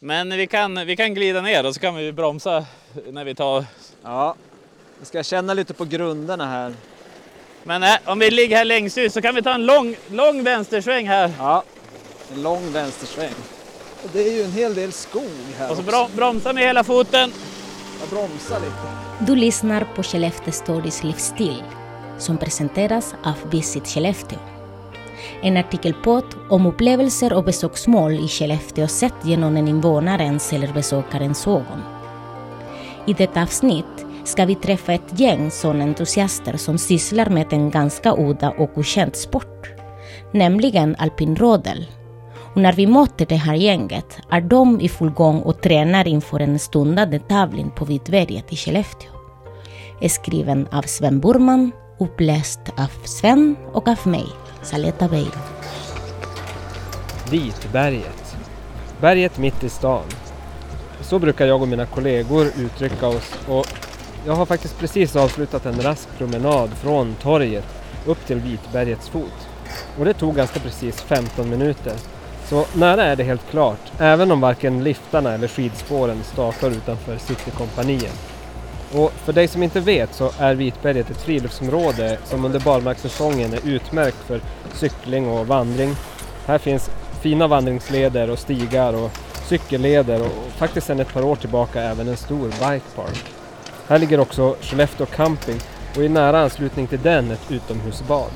Men vi kan, vi kan glida ner och så kan vi bromsa när vi tar... Ja, vi ska känna lite på grunderna här. Men äh, om vi ligger här längst ut så kan vi ta en lång, lång vänstersväng här. Ja, en lång vänstersväng. Och det är ju en hel del skog här Och så också. brom, bromsa med hela foten. Jag bromsar lite. Du lyssnar på Skellefteå Stories livsstil som presenteras av Visit Skellefteå. En artikelpodd om upplevelser och besöksmål i Skellefteå sett genom en invånarens eller besökarens ögon. I detta avsnitt ska vi träffa ett gäng sådana entusiaster som sysslar med en ganska udda och okänd sport, nämligen alpinrodel. Och när vi möter det här gänget är de i full gång och tränar inför en stundande tävling på Vitberget i Skellefteå. Är skriven av Sven Burman, uppläst av Sven och av mig, Saleta Beiro. Vitberget. Berget mitt i stan. Så brukar jag och mina kollegor uttrycka oss och jag har faktiskt precis avslutat en rask promenad från torget upp till Vitbergets fot. Och det tog ganska precis 15 minuter. Så nära är det helt klart, även om varken liftarna eller skidspåren startar utanför Citykompaniet. Och för dig som inte vet så är Vitberget ett friluftsområde som under barmarkssäsongen är utmärkt för cykling och vandring. Här finns fina vandringsleder och stigar och cykelleder och faktiskt sedan ett par år tillbaka även en stor bikepark. Här ligger också Skellefteå camping och i nära anslutning till den ett utomhusbad.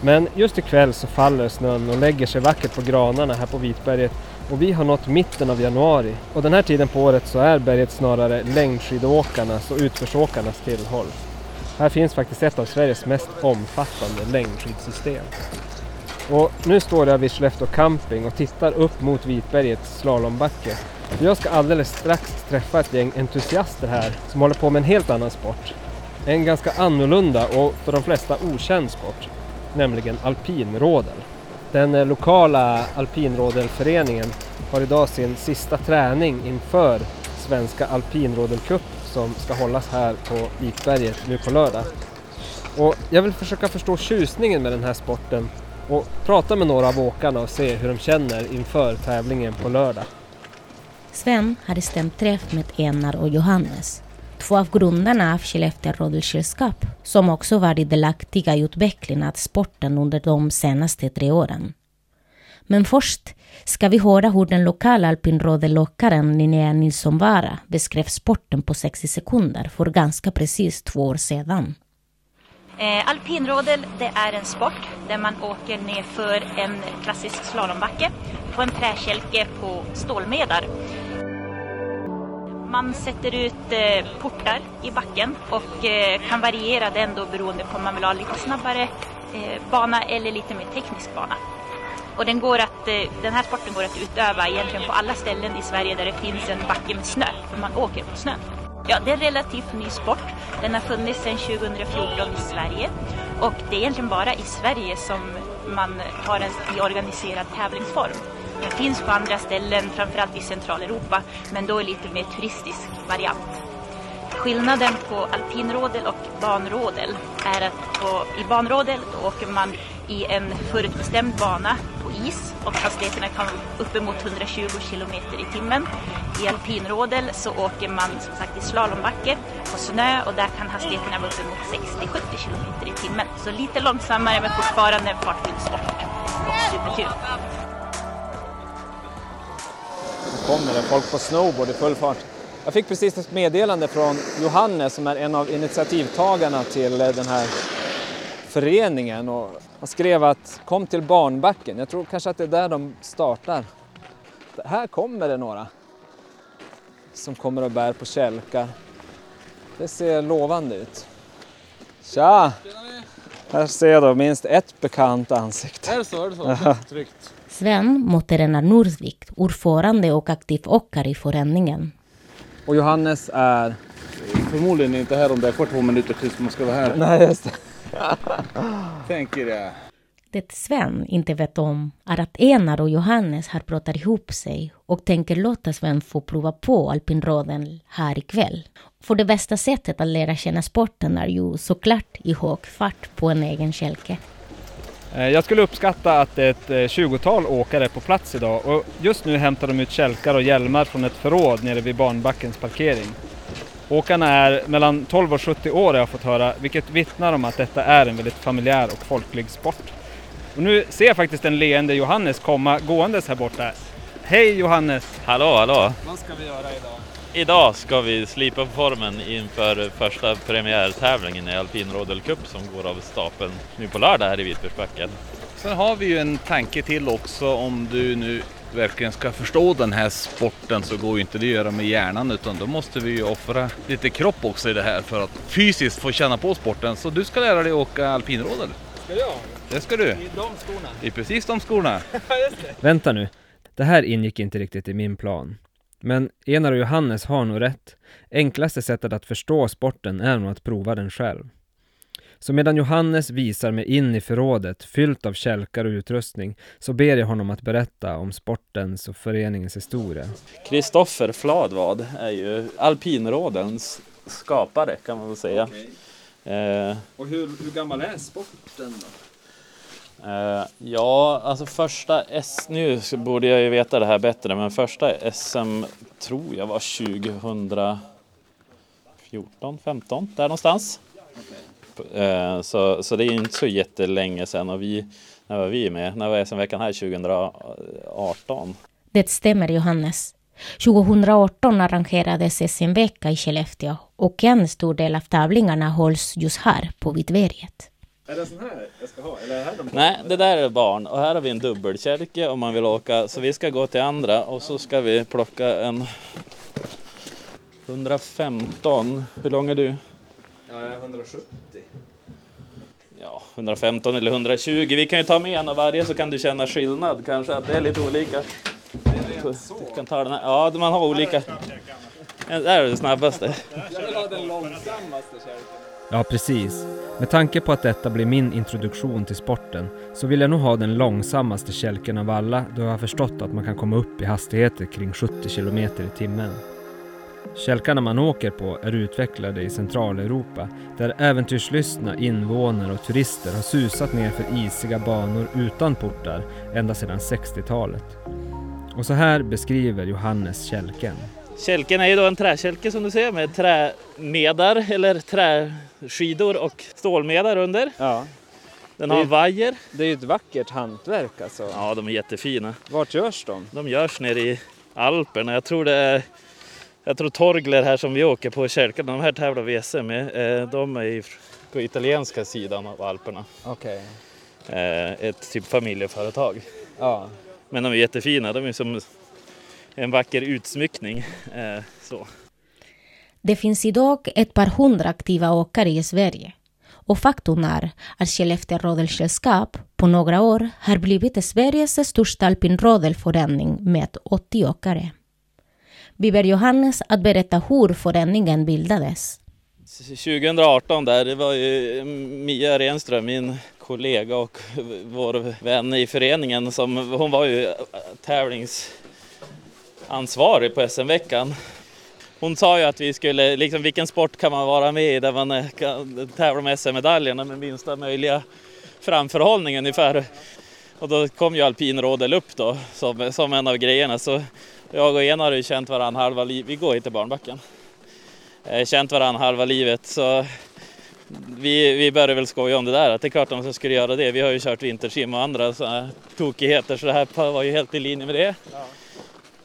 Men just ikväll så faller snön och lägger sig vackert på granarna här på Vitberget och vi har nått mitten av januari och den här tiden på året så är berget snarare längdskidåkarnas och utförsåkarnas tillhåll. Här finns faktiskt ett av Sveriges mest omfattande längdskidsystem. Och nu står jag vid Skellefteå camping och tittar upp mot Vitbergets slalombacke. Jag ska alldeles strax träffa ett gäng entusiaster här som håller på med en helt annan sport. En ganska annorlunda och för de flesta okänd sport, nämligen alpinrådel. Den eh, lokala alpinrådelföreningen har idag sin sista träning inför Svenska alpinrådelcup som ska hållas här på Vikberget nu på lördag. Och jag vill försöka förstå tjusningen med den här sporten och prata med några av åkarna och se hur de känner inför tävlingen på lördag. Sven hade stämt träff med Enar och Johannes, två av grundarna av Skellefteå Rodelsällskap, som också varit delaktiga i utvecklingen av sporten under de senaste tre åren. Men först ska vi höra hur den lokala alpinrodelåkaren Linnea Nilsson Vara beskrev sporten på 60 sekunder för ganska precis två år sedan. Eh, alpinrodel det är en sport där man åker ner för en klassisk slalombacke på en träkälke på stålmedar. Man sätter ut eh, portar i backen och eh, kan variera den då beroende på om man vill ha lite snabbare eh, bana eller lite mer teknisk bana. Och den, går att, eh, den här sporten går att utöva egentligen på alla ställen i Sverige där det finns en backe med snö, för man åker på snön. Ja, det är en relativt ny sport. Den har funnits sedan 2014 i Sverige och det är egentligen bara i Sverige som man har den i organiserad tävlingsform. Den finns på andra ställen, framförallt i Centraleuropa, men då i lite mer turistisk variant. Skillnaden på alpinrodel och banrodel är att på, i banrodel då åker man i en förutbestämd bana på is och hastigheterna kan vara uppemot 120 kilometer i timmen. I alpinrodel så åker man som sagt i slalombacke på snö och där kan hastigheterna vara uppemot 60-70 kilometer i timmen. Så lite långsammare men fortfarande en fartfylld sport och superkul. Kommer det folk på snowboard i full fart. Jag fick precis ett meddelande från Johannes som är en av initiativtagarna till den här föreningen och han skrev att kom till barnbacken. Jag tror kanske att det är där de startar. Här kommer det några som kommer och bär på kälkar. Det ser lovande ut. Tja! Här ser jag då minst ett bekant ansikte. Är det så? Är det så? Tryggt. Sven mötte Renar Nordvik, ordförande och aktiv åkare i föreningen. Och Johannes är... Förmodligen inte här om det är 42 minuter tills man ska vara här. Nej, just det. Tänker jag. Det Sven inte vet om är att Enar och Johannes har pratat ihop sig och tänker låta Sven få prova på alpinråden här ikväll. För det bästa sättet att lära känna sporten är ju såklart i hög fart på en egen kälke. Eh, Jag skulle uppskatta att det är ett eh, 20-tal åkare på plats idag och just nu hämtar de ut kälkar och hjälmar från ett förråd nere vid banbackens parkering. Åkarna är mellan 12 och 70 år har jag fått höra, vilket vittnar om att detta är en väldigt familjär och folklig sport. Och nu ser jag faktiskt en leende Johannes komma gåendes här borta. Hej Johannes! Hallå, hallå! Vad ska vi göra idag? Idag ska vi slipa upp formen inför första premiärtävlingen i Alpin Rodel Cup som går av stapeln nu på lördag här i Vitbergsbacken. Sen har vi ju en tanke till också om du nu verkligen ska förstå den här sporten så går ju inte det att göra med hjärnan utan då måste vi ju offra lite kropp också i det här för att fysiskt få känna på sporten. Så du ska lära dig åka alpinrodel. Ska jag? Det ska du. I de skorna? Det är precis de skorna. Vänta nu, det här ingick inte riktigt i min plan. Men Enar och Johannes har nog rätt. Enklaste sättet att förstå sporten är nog att prova den själv. Så medan Johannes visar mig in i förrådet fyllt av kälkar och utrustning så ber jag honom att berätta om sportens och föreningens historia. Kristoffer Fladvad är ju alpinrådens skapare kan man väl säga. Eh, Och hur, hur gammal är sporten då? Uh, ja, alltså första S... Nu borde jag ju veta det här bättre, men första SM tror jag var 2014, 15 där någonstans. Uh, så, så det är inte så jättelänge sedan och vi, när var vi med? När var SM-veckan här? 2018? Det stämmer Johannes. 2018 arrangerades SM-vecka i Skellefteå och en stor del av tävlingarna hålls just här på Vitberget. Är det sån här jag ska ha? Eller är det här de Nej, det där är barn och här har vi en dubbelkärke om man vill åka. Så vi ska gå till andra och så ska vi plocka en 115. Hur lång är du? Ja, jag är 170. Ja, 115 eller 120. Vi kan ju ta med en av varje så kan du känna skillnad kanske att det är lite olika. Du kan ta den här. Ja, man har olika. Där är det snabbaste. Jag vill ha den långsammaste kärken. Ja, precis. Med tanke på att detta blir min introduktion till sporten så vill jag nog ha den långsammaste kälken av alla då jag har förstått att man kan komma upp i hastigheter kring 70 km i timmen. Kälkarna man åker på är utvecklade i Centraleuropa där äventyrslystna invånare och turister har susat ner för isiga banor utan portar ända sedan 60-talet. Och så här beskriver Johannes kälken. Kälken är ju då en träkälke som du ser med trämedar eller träskidor och stålmedar under. Ja, Den har vajer. det är ju ett vackert hantverk alltså. Ja, de är jättefina. Vart görs de? De görs nere i Alperna. Jag tror det är jag tror Torgler här som vi åker på kälkarna, de här tävlar vi SM med. eh, De är på italienska sidan av Alperna. Okej. Eh, Ett typ familjeföretag. Ja. Men de är jättefina, de är som en vacker utsmyckning. eh, Så. Det finns idag ett par hundra aktiva åkare i Sverige. Och faktum är att Skellefteå rodelsällskap på några år har blivit Sveriges största alpinrodelförening med 80 åkare. Vi ber Johannes att berätta hur föreningen bildades. 2018 där, det var ju Mia Renström, min kollega och vår vän i föreningen, som, hon var ju ansvarig på SM-veckan. Hon sa ju att vi skulle, liksom vilken sport kan man vara med i där man eh, kan tävla med SM-medaljerna med minsta möjliga framförhållning ungefär. Och då kom ju alpinrodel upp då som, som en av grejerna. Så jag och Ena har ju känt varandra halva livet, vi går inte barnbacken eh, känt varandra halva livet så vi, vi började väl skoja om det där att det är klart att man skulle göra det. Vi har ju kört vintersim och andra sådana här tokigheter så det här var ju helt i linje med det.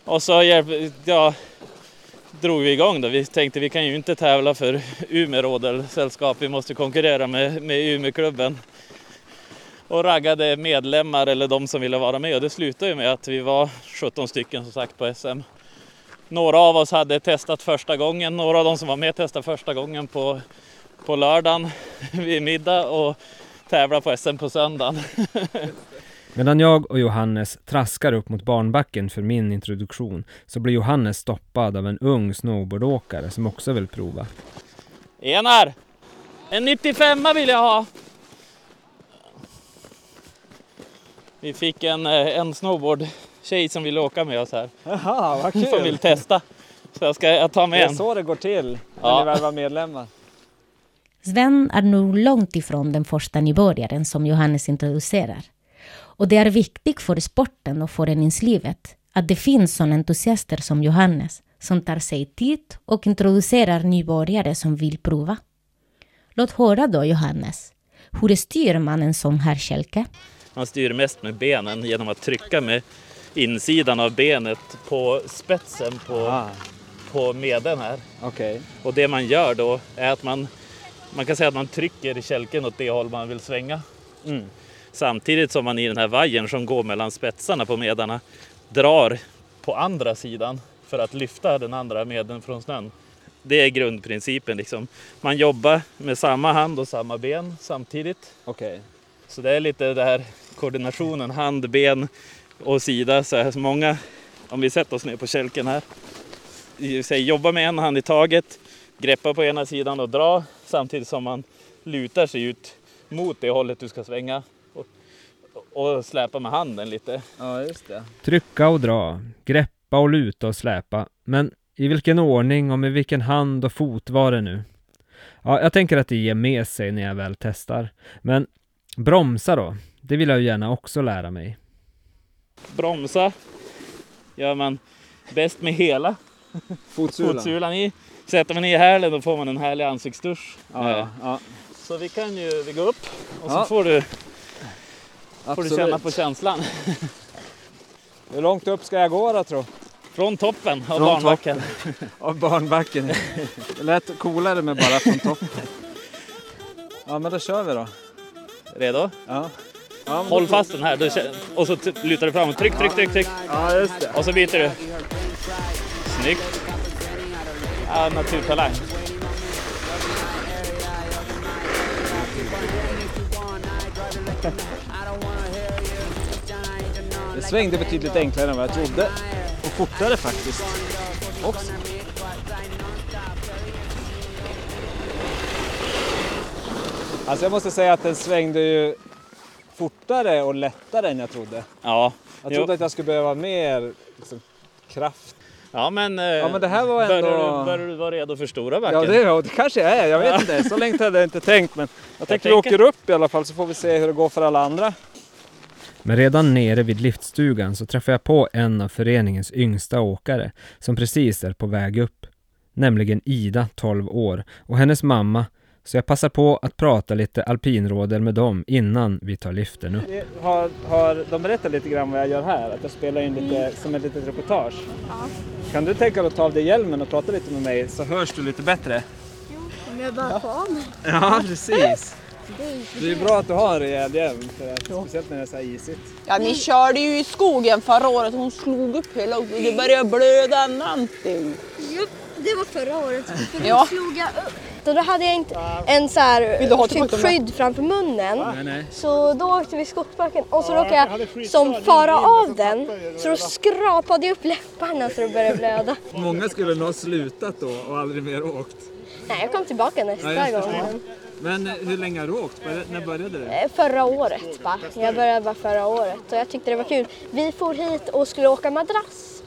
Och så hjälp- ja, drog vi igång då. Vi tänkte vi kan ju inte tävla för Umeå rodelsällskap. Vi måste konkurrera med, med Umeåklubben. Och raggade medlemmar eller de som ville vara med och det slutade ju med att vi var 17 stycken som sagt på SM. Några av oss hade testat första gången, några av de som var med testade första gången på, på lördagen vid middag och tävlade på SM på söndagen. Medan jag och Johannes traskar upp mot barnbacken för min introduktion så blir Johannes stoppad av en ung snowboardåkare som också vill prova. Enar! En 95 vill jag ha! Vi fick en, eh, en snowboardtjej som ville åka med oss här, Jaha, vad som kul! vill testa. Så jag ska jag ta Det med är en. så det går till när Ja. ni värvar medlemmar. Sven är nog långt ifrån den första nybörjaren som Johannes introducerar. Och det är viktigt för sporten och föreningslivet att det finns sådana entusiaster som Johannes som tar sig tid och introducerar nybörjare som vill prova. Låt höra då, Johannes. Hur styr man en sån här kälke? Man styr mest med benen genom att trycka med insidan av benet på spetsen på, Ah, på medeln här. Okej. Och det man gör då är att man, man kan säga att man trycker kälken åt det håll man vill svänga. Mm. Samtidigt som man i den här vajern som går mellan spetsarna på medarna drar på andra sidan för att lyfta den andra medeln från snön. Det är grundprincipen. Liksom. Man jobbar med samma hand och samma ben samtidigt. Okej. Så det är lite det här koordinationen hand, ben och sida. Så här, så många, om vi sätter oss ner på kälken här. Säg, jobba med en hand i taget, greppa på ena sidan och dra samtidigt som man lutar sig ut mot det hållet du ska svänga. Och, släpa med handen lite. Ja, just det. Trycka och dra, greppa och luta och släpa. Men i vilken ordning och med vilken hand och fot var det nu? Ja, jag tänker att det ger med sig när jag väl testar. Men bromsa då? Det vill jag ju gärna också lära mig. Bromsa gör man bäst med hela Fotsulan. fotsulan i. Sätter man i hälen då får man en härlig ansiktsdusch. Ja, Eh, ja, ja. Så vi kan ju vi går upp och så Ja. får, du, får du känna på känslan. Hur långt upp ska jag gå då tro? Från toppen av Från barnbacken. Av barnbacken. Det lät coolare med bara från toppen. Ja, men då kör vi då. Redo? Ja. ja Håll fast den här kä- och så lutar du framåt. Tryck, tryck, tryck, tryck. Ja, just det. Och så byter du. Snyggt. Ja, naturtalang. Svängde betydligt enklare än vad jag trodde. Och fortare faktiskt. Också. Alltså jag måste säga att den svängde ju fortare och lättare än jag trodde. Ja, Jag Jo. trodde att jag skulle behöva mer liksom, kraft. ja men, eh, Ja, men det här var ändå- börjar, du, börjar du vara redo för stora backen? Ja, det, ja, det kanske jag är. Jag vet inte. Så länge hade jag inte tänkt. Men jag tänker vi tänker- åker upp i alla fall så får vi se hur det går för alla andra. Men redan nere vid liftstugan så träffar jag på en av föreningens yngsta åkare som precis är på väg upp. Nämligen Ida, 12 år, och hennes mamma. Så jag passar på att prata lite alpinråder med dem innan vi tar liften upp. Har, har de berättat lite grann vad jag gör här? Att jag spelar in lite som ett litet reportage? Ja. Kan du tänka dig att ta av dig hjälmen och prata lite med mig så hörs du lite bättre? Om jag bara får av mig. Ja, precis. Det är bra att du har en rejäl hjälm, för att, speciellt när det är så här isigt. Ja, ni körde ju i skogen förra året. Hon slog upp hela och det började blöda någonting. Jo, det var förra året. För då Ja. slog jag upp. Och då hade jag inte en så här, typ skydd framför munnen. Nej, nej. Så då åkte vi skogsbacken och så råkade jag som fara av den. Så då skrapade jag upp läpparna så det började blöda. Många skulle nog ha slutat då och aldrig mer åkt. Nej, jag kom tillbaka nästa gång. Men eh, hur länge har du åkt? När började du? Eh, Förra året bara. Jag började bara förra året och jag tyckte det var kul. Vi for hit och skulle åka madrass.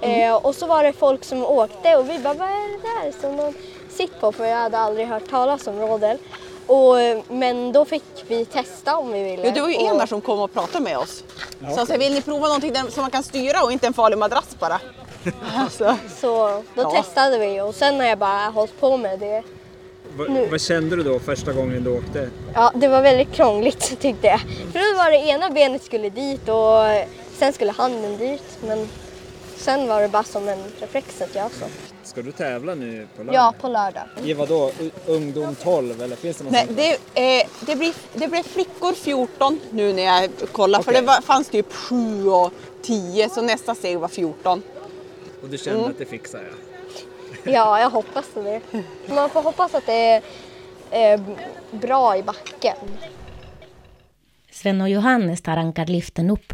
Eh, och så var det folk som åkte och vi bara, vad är det där som de sitter på? För jag hade aldrig hört talas om rodel. Och, men då fick vi testa om vi ville. Ja, det var ju en där som kom och pratade med oss. Så han sa, vill ni prova någonting som man kan styra och inte en farlig madrass bara? Alltså, Så då Ja. testade vi och sen har jag bara hållit på med det. Nu. Vad kände du då första gången du åkte? Ja, det var väldigt krångligt tyckte jag. För då var det ena benet skulle dit och sen skulle handen dit. Men sen var det bara som en reflex att göra så. Ska du tävla nu på lördag? Ja, på lördag. I vadå? U- Ungdom 12 eller finns det något nej, sånt? det, eh, det, blir, det blir flickor 14 nu när jag kollar. För Okej. det var, fanns typ 7 och 10 så nästa steg var 14. Och du kände att det fixar jag? Ja, jag hoppas det. Man får hoppas att det är eh, bra i backen. Sven och Johannes tar ankarliften upp.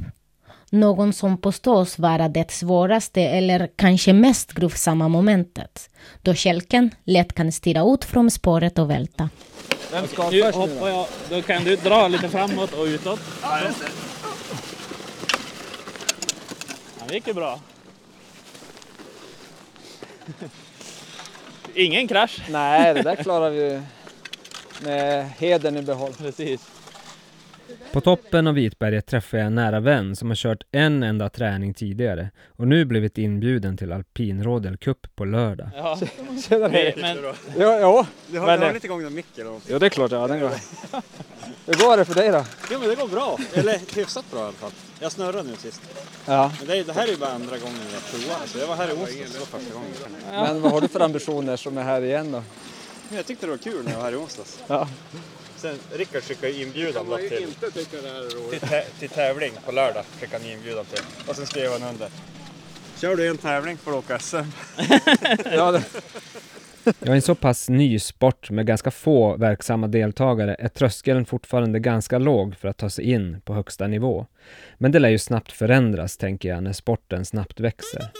Någon som påstås vara det svåraste eller kanske mest gruvsamma momentet, då kälken lätt kan stirra ut från spåret och välta. Vem ska Nu först hoppar då? jag, då kan du dra lite framåt och utåt. Ja, det gick ju bra. Ingen krasch. Nej, det där klarar vi ju. med heden i behåll. Precis. På toppen av Vitberget träffar jag en nära vän som har kört en enda träning tidigare och nu blivit inbjuden till alpinrodelcup på lördag. Ja, Tjena det, Erik! men Jo, jo. Du har, Men, du har inte igång någon mick eller något? jo, det är klart jag har. Den går. Hur går det för dig då? Jo men det går bra, eller hyfsat bra i alla fall. Jag snurrade nu sist. Ja. Men det, är, det här är ju bara andra gången jag provar, så jag var här i onsdags, det var första gången. Men vad har du för ambitioner som är här igen då? Men jag tyckte det var kul när jag var här i onsdags. Ja. Sen Rickard skickade inbjudan då till, till, tä- till tävling på lördag. Skickade han inbjudan till. Och sen skrev han under. Kör du en tävling får du åka SM. Ja, det, Ja, i en så pass ny sport med ganska få verksamma deltagare är tröskeln fortfarande ganska låg för att ta sig in på högsta nivå. Men det lär ju snabbt förändras, tänker jag, när sporten snabbt växer.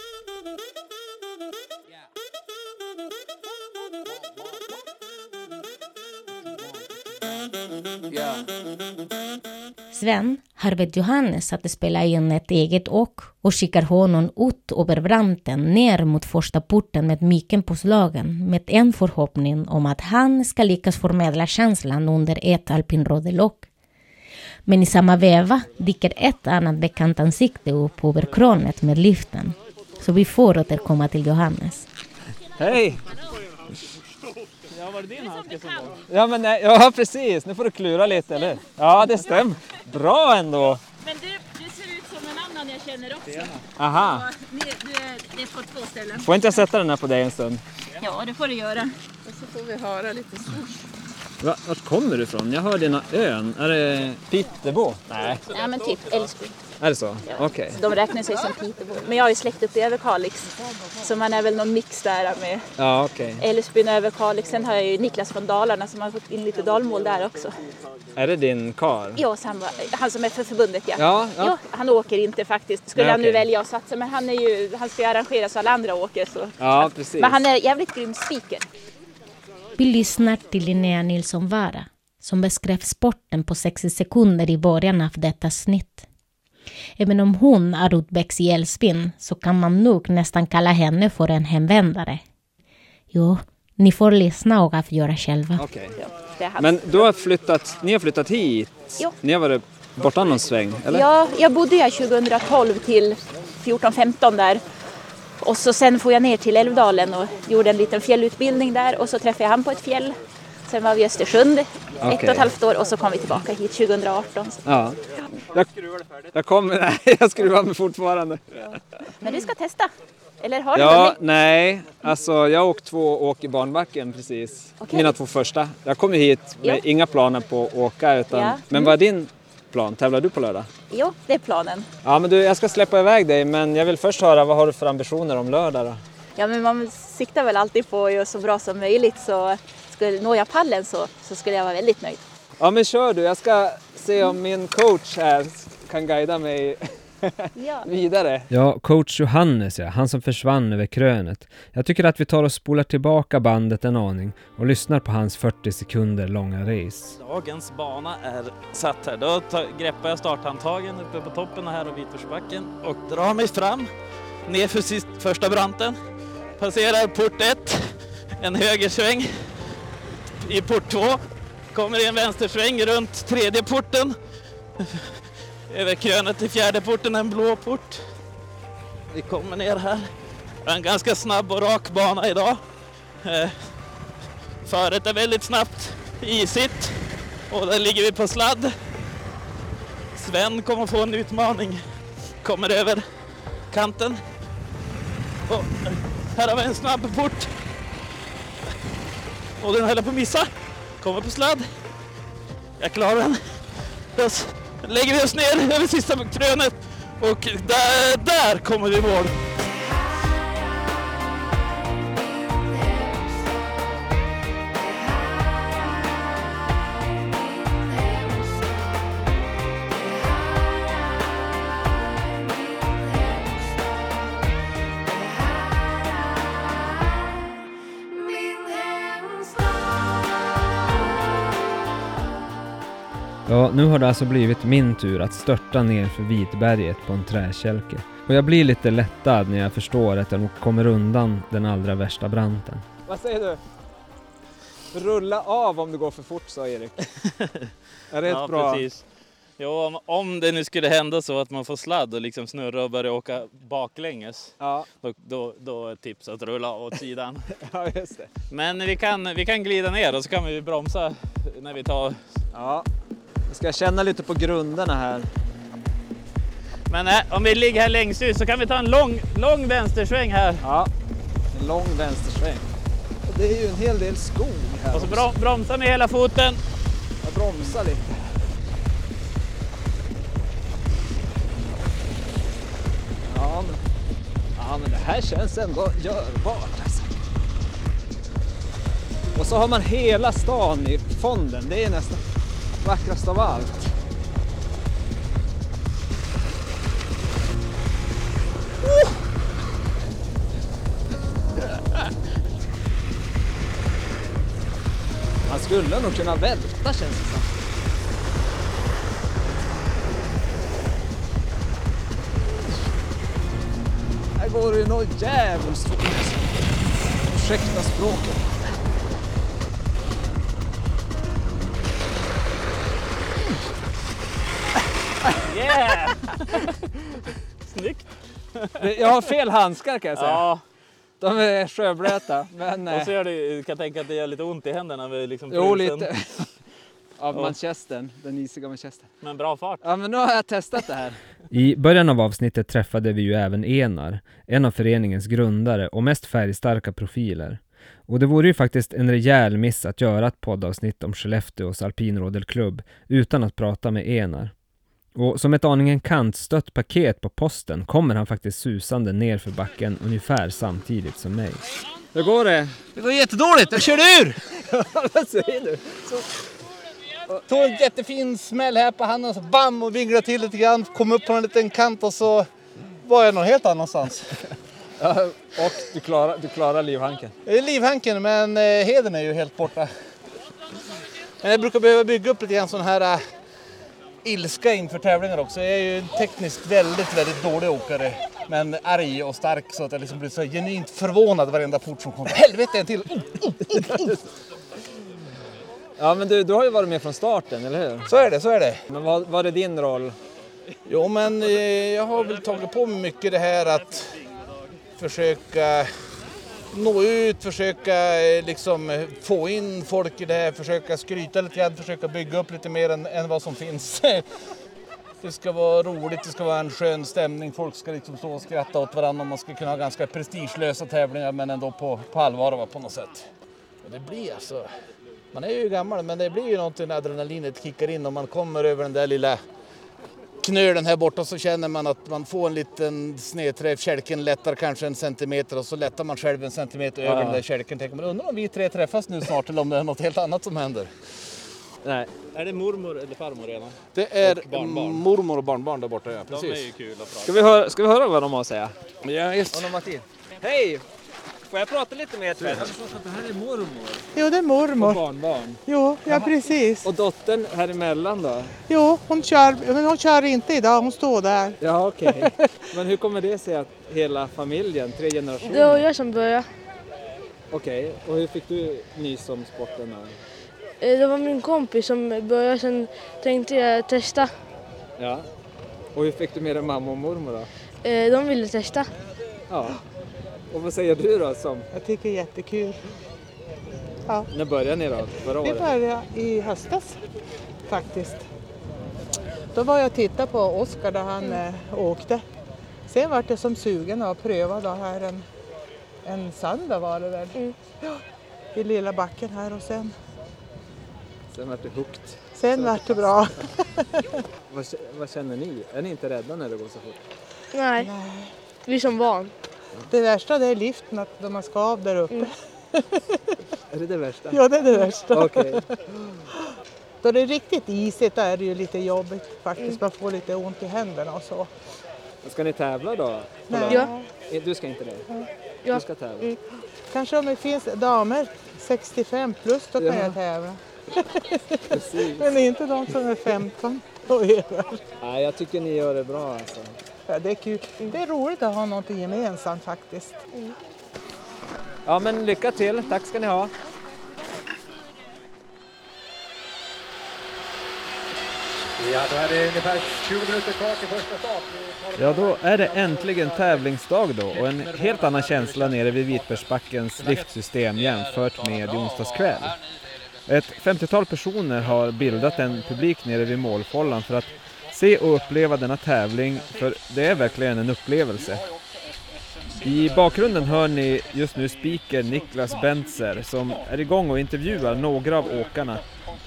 Sven har bett Johannes att spela in ett eget åk och skickar honom ut över branten ner mot första porten med micken på slagen med en förhoppning om att han ska lyckas förmedla känslan under ett alpinrodellock. Men i samma veva dyker ett annat bekant ansikte upp över kronet med liften. Så vi får återkomma till Johannes. hej! Ja, var det din handske som var? Ja, men nej, ja, precis. Nu får du klura lite, eller Ja, det stämmer. Bra ändå. Men du, du ser ut som en annan jag känner också. Aha. Du, är, det är på två ställen. Får inte jag sätta den här på dig en stund? Ja, det får du göra. Och så får vi höra lite swoosh. Va, vart kommer du ifrån? Jag hör dina ön. Är det Pittebo? Nej. Ja, men typ Älvsbyn. Är det så? Okej. De räknar sig som Pitebo. Men jag har ju släkt uppe i Överkalix. Så man är väl någon mix där med Ja, okej. Älvsbyn och Överkalix. Sen har jag ju Niklas från Dalarna som har fått in lite dalmål där också. Är det din kar? Ja, samma, han som är för förbundet ja. Ja, ja. Jo, han åker inte faktiskt. Skulle Nej, han nu välja att satsa. Men han, är ju, han ska ju arrangera så alla andra åker. Så. Ja, precis. Men han är jävligt grym speaker. Vi lyssnar till Linnea Nilsson Vara som beskrev sporten på 60 sekunder i början av detta snitt. Även om hon är utbäcks i Älvsbyn så kan man nog nästan kalla henne för en hemvändare. Jo, ni får lyssna och avgöra själva. Han. Men du har flyttat, ni har flyttat hit? Jo. Ni har varit borta någon sväng, eller? Ja, jag bodde här 2012 till 14-15 där. Och så sen får jag ner till Älvdalen och gjorde en liten fjällutbildning där och så träffade jag han på ett fjäll. Sen var vi i Östersund ett och ett halvt år och så kom vi tillbaka hit 2018. Ja. Jag, jag kommer, nej, jag skruvar mig fortfarande. Men du ska testa? Eller har du Ja, hunnit? nej, alltså jag har åkt två åk i barnbacken precis. Okej. Mina två första. Jag kom hit med Ja. inga planer på att åka utan, Ja. men vad är din plan? Tävlar du på lördag? Jo, det är planen. Ja men du, jag ska släppa iväg dig men jag vill först höra vad har du för ambitioner om lördag då? Ja, men man siktar väl alltid på att göra så bra som möjligt så skulle, når jag pallen så, så skulle jag vara väldigt nöjd. Ja men kör du, jag ska se om min coach här kan guida mig Ja. vidare. Ja, coach Johannes ja, han som försvann över krönet. Jag tycker att vi tar och spolar tillbaka bandet en aning och lyssnar på hans 40 sekunder långa race. Dagens bana är satt här. Då greppar jag starthandtagen uppe på toppen här och Vitforsbacken och drar mig fram nerför sist, första branten. Passerar port 1, en högersväng i port 2. Kommer i en vänstersväng runt tredje porten. Över krönet till fjärde porten, en blå port. Vi kommer ner här. Det är en ganska snabb och rak bana idag. Eh, Föret är väldigt snabbt, isigt och där ligger vi på sladd. Sven kommer få en utmaning. Kommer över kanten. Och eh, här har vi en snabb port. Och den höll jag på att missa. Kommer på sladd. Jag klarar den lägger vi oss ner över sista krönet och där, där kommer vi i mål. Nu har det alltså blivit min tur att störta ner för Vitberget på en träkälke. Och jag blir lite lättad när jag förstår att jag nog kommer undan den allra värsta branten. Vad säger du? Rulla av om det går för fort, sa Erik. Är det ja, bra... precis. Jo, om, om det nu skulle hända så att man får sladd och liksom snurra och börja åka baklänges, Ja, då, då, då är tips att rulla åt sidan. ja just det. Men vi kan, vi kan glida ner och så kan vi bromsa när vi tar... Ja. Jag ska känna lite på grunderna här. Men äh, om vi ligger här längst ut så kan vi ta en lång, lång vänstersväng här. Ja, en lång vänstersväng. Och det är ju en hel del skog här. Och så brom, bromsa med hela foten. Jag bromsar lite. Ja men, ja, men det här känns ändå görbart alltså. Och så har man hela stan i fonden. Det är nästan vackrast av allt. Oh! Man skulle nog kunna välta känns det som. Här går det ju något djävulskt fort. Ursäkta språket. Yeah! Snyggt! Jag har fel handskar kan jag säga. Ja, De är sjöblöta. Men, och eh, så gör det, jag kan tänka att det gör lite ont i händerna vid liksom jo, pulsen. lite. Av Ja. manchestern, den isiga manchestern. Men bra fart. Ja, men nu har jag testat det här. I början av avsnittet träffade vi ju även Enar, en av föreningens grundare och mest färgstarka profiler. Och det vore ju faktiskt en rejäl miss att göra ett poddavsnitt om Skellefteås alpinrodelklubb utan att prata med Enar. Och som ett aningen kantstött paket på posten kommer han faktiskt susande ner för backen ungefär samtidigt som mig. Hur går det? Det går jättedåligt, jag körde ur! Vad säger du? Tog en jättefin smäll här på handen, så bam och vinglade till lite grann, kom upp på en liten kant och så var jag någon helt annanstans. Ja, och du klarar, du klarar livhanken. Det är livhanken men eh, heden är ju helt borta. Men jag brukar behöva bygga upp lite grann sån här äh, ilska inför tävlingar också. Jag är ju en tekniskt väldigt, väldigt dålig åkare. Men arg och stark så att jag liksom blir så genuint förvånad varenda port som kommer. Helvete en till! Oh, Ja, men du, du har ju varit med från starten, eller hur? Så är det, så är det. Men vad var det din roll? Jo, men eh, jag har väl tagit på mig mycket det här att försöka nå ut, försöka eh, liksom eh, få in folk i det här, försöka skryta lite grann, försöka bygga upp lite mer än, än vad som finns. Det ska vara roligt, det ska vara en skön stämning, folk ska liksom stå och skratta åt varandra och man ska kunna ha ganska prestigelösa tävlingar men ändå på, på allvar va, på något sätt. Och det blir alltså, man är ju gammal men det blir ju någonting när adrenalinet kickar in och man kommer över den där lilla knölen här borta så känner man att man får en liten snedträff, kälken lättar kanske en centimeter och så lättar man själv en centimeter över den där kälken. Tänker man undrar om vi tre träffas nu snart eller om det är något helt annat som händer. Nej. Är det mormor eller farmor redan? Det är Och barnbarn. mormor och barnbarn där borta ja, De är precis. ju kul att prata Ska vi höra, ska vi höra vad de har att säga? Har tid. Hej! Får jag prata lite med er två? Jag att det här är mormor Jo, det är och mormor. barnbarn. Jo, ja precis. Och dottern här emellan då? Jo, hon kör, men hon kör inte idag, hon står där. Ja, okej. Men hur kommer det sig att hela familjen, tre generationer? Det var jag som började. Okej, och hur fick du nys om sporten då? Eh, Det var min kompis som började, sen tänkte jag testa. Ja. Och hur fick du med dig mamma och mormor då? Eh, De ville testa. Ja. Och vad säger du då som, Jag tycker det är jättekul. när började ni då? Förra Vi året? började i höstas faktiskt. Då var jag och tittade på Oskar då han eh, åkte. Sen var jag som sugen att pröva då här en, en söndag var det väl. Ja, I lilla backen här och sen, Sen vart det hooked. sen vart det bra. Vad, vad känner ni? Är ni inte rädda när det går så fort? Nej, vi som barn. Det värsta det är liften, att man ska av där uppe. Är det det värsta? Ja, det är det värsta. Okej. Då det är riktigt isigt då är det ju lite jobbigt faktiskt. Man får lite ont i händerna och så. Ska ni tävla då? Nej. Ja. Eh, Du ska inte det? Ja. Du ska tävla? Kanske om det finns damer 65 plus då kan Ja. jag tävla. Men inte de som är 15 och över. Nej, jag tycker ni gör det bra alltså för. Det är kul. Det är roligt att ha någonting gemensamt faktiskt. Ja, men lycka till. Tack ska ni ha. Ja, då är det ungefär 20 minuter kvar till första start. Ja, då är det äntligen tävlingsdag då och en helt annan känsla nere vid Vitbergsbackens liftsystem jämfört med i onsdags kväll. Ett 50-tal personer har bildat en publik nere vid målfållan för att se och uppleva denna tävling, för det är verkligen en upplevelse. I bakgrunden hör ni just nu speaker Niklas Bentzer som är igång och intervjuar några av åkarna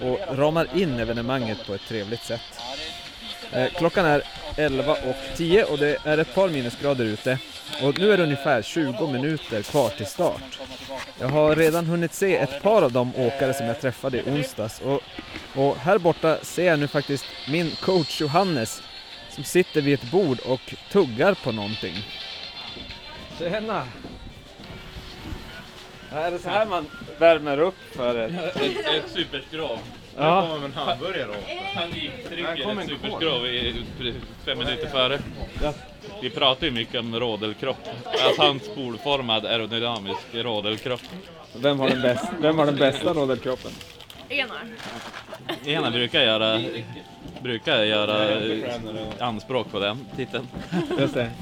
och ramar in evenemanget på ett trevligt sätt. Eh, klockan är 11 och 10 och det är ett par minusgrader ute och nu är det ungefär 20 minuter kvar till start. Jag har redan hunnit se ett par av de åkare som jag träffade i onsdags och, och här borta ser jag nu faktiskt min coach Johannes som sitter vid ett bord och tuggar på någonting. Tjena! Är det så här man värmer upp för ett... Ett, ett superskrov. Ja. Ja. kommer en hamburgare då. Han gick trycker ett superskrov i, fem minuter före. Vi pratar ju mycket om rodelkropp. Att hans spolformad aerodynamisk rodelkropp. Vem har den, bäst, vem har den bästa rodelkroppen? Enar. Ena brukar göra, brukar göra anspråk på den titeln.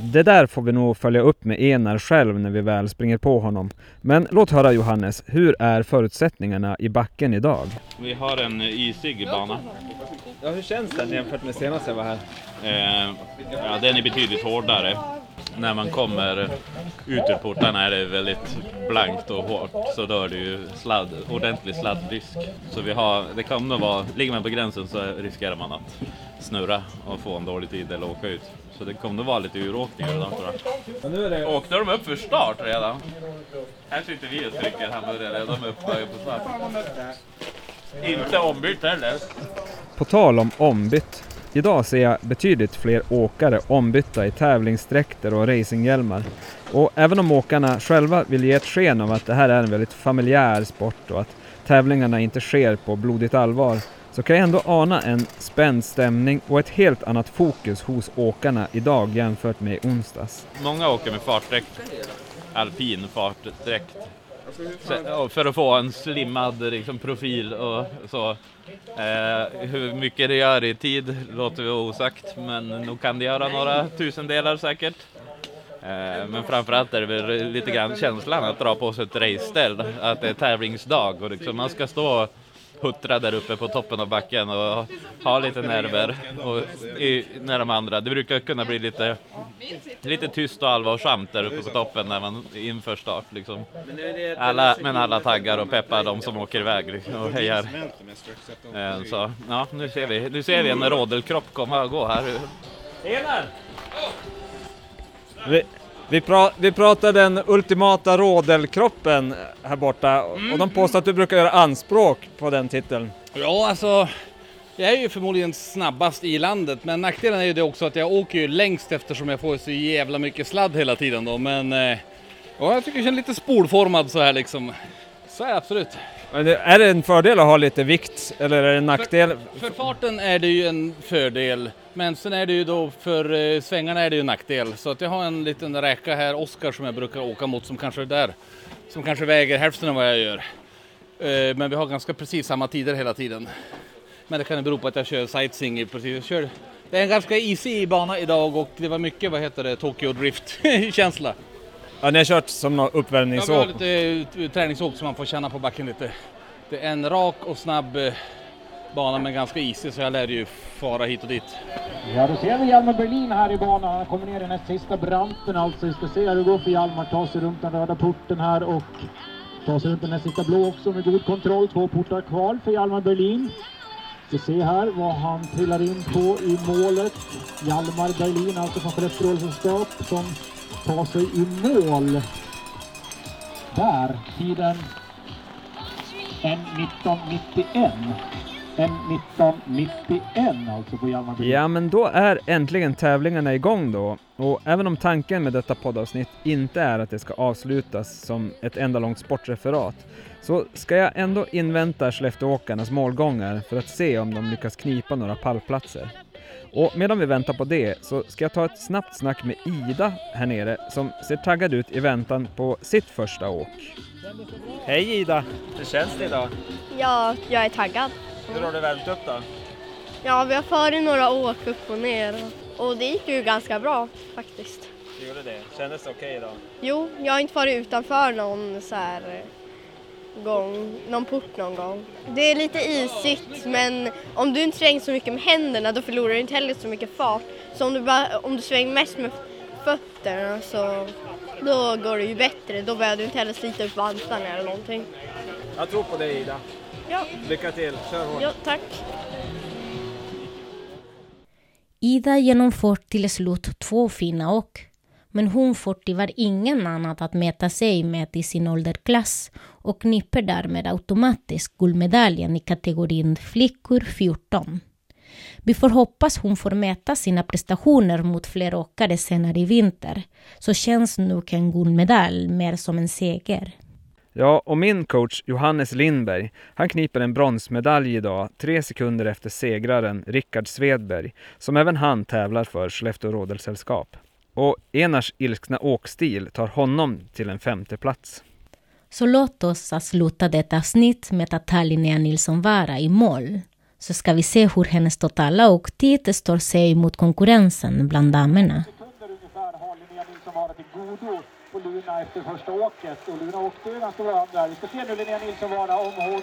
Det där får vi nog följa upp med Enar själv när vi väl springer på honom. Men låt höra Johannes, hur är förutsättningarna i backen idag? Vi har en isig bana. Ja, hur känns den jämfört med senast jag var här? Eh, ja, den är betydligt hårdare. När man kommer ut ur portarna är det väldigt blankt och hårt. Så då är det ju sladd, ordentlig sladdrisk. Så vi har, det kan nog vara, ligger man på gränsen så riskerar man att snurra och få en dålig tid eller åka ut. Så det kommer nog vara lite uråkningar redan tror jag. Det... Åkte de upp för start redan? Här sitter vi och trycker hamburgare, de är uppe på start. Inte ombytt heller. På tal om ombytt. Idag ser jag betydligt fler åkare ombytta i tävlingsdräkter och racinghjälmar. Och även om åkarna själva vill ge ett sken av att det här är en väldigt familjär sport och att tävlingarna inte sker på blodigt allvar så kan jag ändå ana en spänd stämning och ett helt annat fokus hos åkarna idag jämfört med i onsdags. Många åker med fartdräkt, alpin fartdräkt. Så- och För att få en slimmad liksom, profil och så. Eh, hur mycket det gör i tid låter vi osagt, men nog kan det göra några tusendelar säkert. Eh, men framförallt är det väl lite grann känslan att dra på sig ett raceställ, att det är tävlingsdag och liksom man ska stå huttra där uppe på toppen av backen och ha lite nerver och i, när de andra, det brukar kunna bli lite, lite tyst och allvarsamt där uppe på toppen när man inför start liksom. Alla, men alla taggar och peppar de som åker iväg liksom, och hejar. Eh, Så ja, nu ser vi, nu ser vi en rodelkropp komma och gå här. Enar! Vi, pra, vi pratar den ultimata rodelkroppen här borta och de påstår att du brukar göra anspråk på den titeln. Ja, alltså. Jag är ju förmodligen snabbast i landet, men nackdelen är ju det också att jag åker ju längst eftersom jag får så jävla mycket sladd hela tiden då. Men eh, ja, jag tycker jag känner lite spolformad så här liksom. Så är det absolut. Men är det en fördel att ha lite vikt eller är det en nackdel? För farten är det ju en fördel, men sen är det ju då för eh, svängarna är det ju en nackdel. Så att jag har en liten räka här, Oskar, som jag brukar åka mot som kanske är där. Som kanske väger hälften av vad jag gör. Eh, men vi har ganska precis samma tider hela tiden. Men det kan ju bero på att jag kör sightseeing precis. Jag kör, det är en ganska easy bana idag och det var mycket, vad heter det, Tokyo Drift känsla. Ja, ni har kört som någon Ja, vi har uppvärmningsåk? lite eh, träningsåk så man får känna på backen lite. Det är en rak och snabb eh, bana men ganska easy så jag lär ju fara hit och dit. Ja, då ser vi Hjalmar Berlin här i banan. Han kommer ner i den här sista branten alltså. Vi ska se hur det går för Hjalmar. Ta sig runt den röda porten här och ta sig runt den här sista blå också med god kontroll. Två portar kvar för Hjalmar Berlin. Vi ser här vad han trillar in på i målet. Hjalmar Berlin alltså från Skellefteå Sällskap som ta sig i mål. Där, tiden 1.19.91. 1.19.91 alltså på Hjalmar Ja, men då är äntligen tävlingarna igång då. Och även om tanken med detta poddavsnitt inte är att det ska avslutas som ett enda långt sportreferat, så ska jag ändå invänta Skellefteåkarnas målgångar för att se om de lyckas knipa några pallplatser. Och medan vi väntar på det så ska jag ta ett snabbt snack med Ida här nere som ser taggad ut i väntan på sitt första åk. Hej Ida! Hur känns det idag? Ja, jag är taggad. Hur har du värmt upp då? Ja, vi har farit några åk upp och ner och, det gick ju ganska bra faktiskt. Gjorde det? Kändes det okej då? Jo, jag har inte varit utanför någon så här gång, någon port någon gång. Det är lite isigt men om du inte svänger så mycket med händerna då förlorar du inte heller så mycket fart. Så om du, bara, om du svänger mest med fötterna så då går det ju bättre. Då behöver du inte heller slita upp vantarna eller någonting. Jag tror på dig Ida. Ja. Lycka till, kör hårt. Ja, tack. Ida genomför till slut två fina åk. Men hon får tyvärr ingen annat att mäta sig med i sin ålderklass och knipper därmed automatiskt guldmedaljen i kategorin flickor 14. Vi får hoppas hon får mäta sina prestationer mot fler åkare senare i vinter, så känns nog en guldmedalj mer som en seger. Ja, och min coach Johannes Lindberg, han kniper en bronsmedalj idag, tre sekunder efter segraren Rickard Svedberg, som även han tävlar för Skellefteå Rådelsällskap. Och Enars ilskna åkstil tar honom till en femte plats. Så låt oss avsluta detta avsnitt med att ta Linnea Nilsson Vara i mål. Så ska vi se hur hennes totala åktid står sig mot konkurrensen bland damerna. på Luna efter första åket. Och Luna åkte ju ganska bra där. Vi ska se nu Linnea Nilsson vara om hon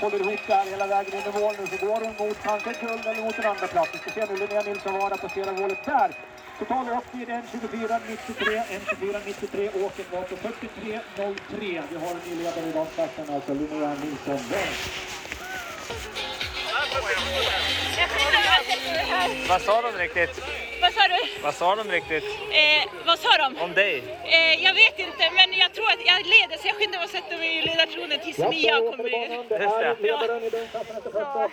håller ihop där hela vägen in i mål nu. Så går hon mot kanske guld eller mot en andra plats. Vi ska se nu Linnea Nilsson vara passerar målet där. Total åktid 1.24.93. 1.24.93. Åket var på 43.03. Vi har en ny ledare i damklassen, alltså Linnea Nilsson Vad sa de riktigt? Vad sa du? Vad sa de riktigt? Eh, vad sa de? Om dig? Eh, jag vet inte, men jag tror att jag leder så jag skyndar mig att sätta mig i ledartronen tills Mia kommer in. Just det. Ja.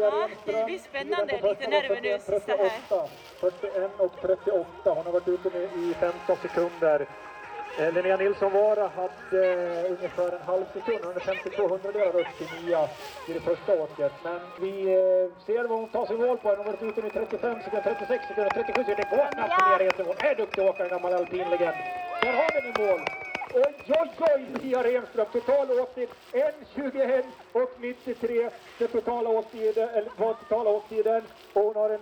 Ja, det blir spännande, lite nerver nu sista här. 41 och 38. Hon har varit ute med i 15 sekunder. Eh, Linnea Nilsson Vara hade eh, ungefär en halv sekund, 152 hundradelar upp till Mia i det första åket. Men vi eh, ser vad hon tar sig mål på. Hon har varit ute med 35 sekunder, 36 sekunder, 37 sekunder. Det går knappt Renström. Hon är duktig åkare, gammal alpinlegend. Där har vi i mål. Oj, oj, oj, Mia Renström. Total åktid 1.21 och 93. Den totala åktiden, eller totala åktiden. Och hon har en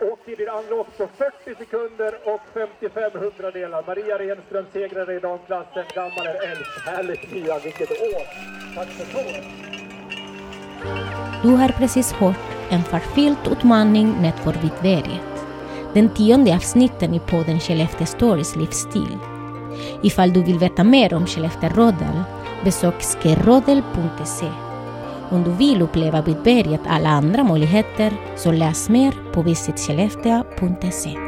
och i det andra också 40 sekunder och 55 hundradelar. Maria Renström segrare i damklassen. Gammal är äldst. Härligt Mia, vilket år! Tack för så. Du har precis hört en fartfylld utmaning nedför vår Den tionde avsnitten i podden Skellefteå Stories livsstil. Ifall du vill veta mer om Skellefteå Rodel, besök skerrodel.se. Om du vill uppleva Vitberget alla andra möjligheter så läs mer på visitskellefteå.se.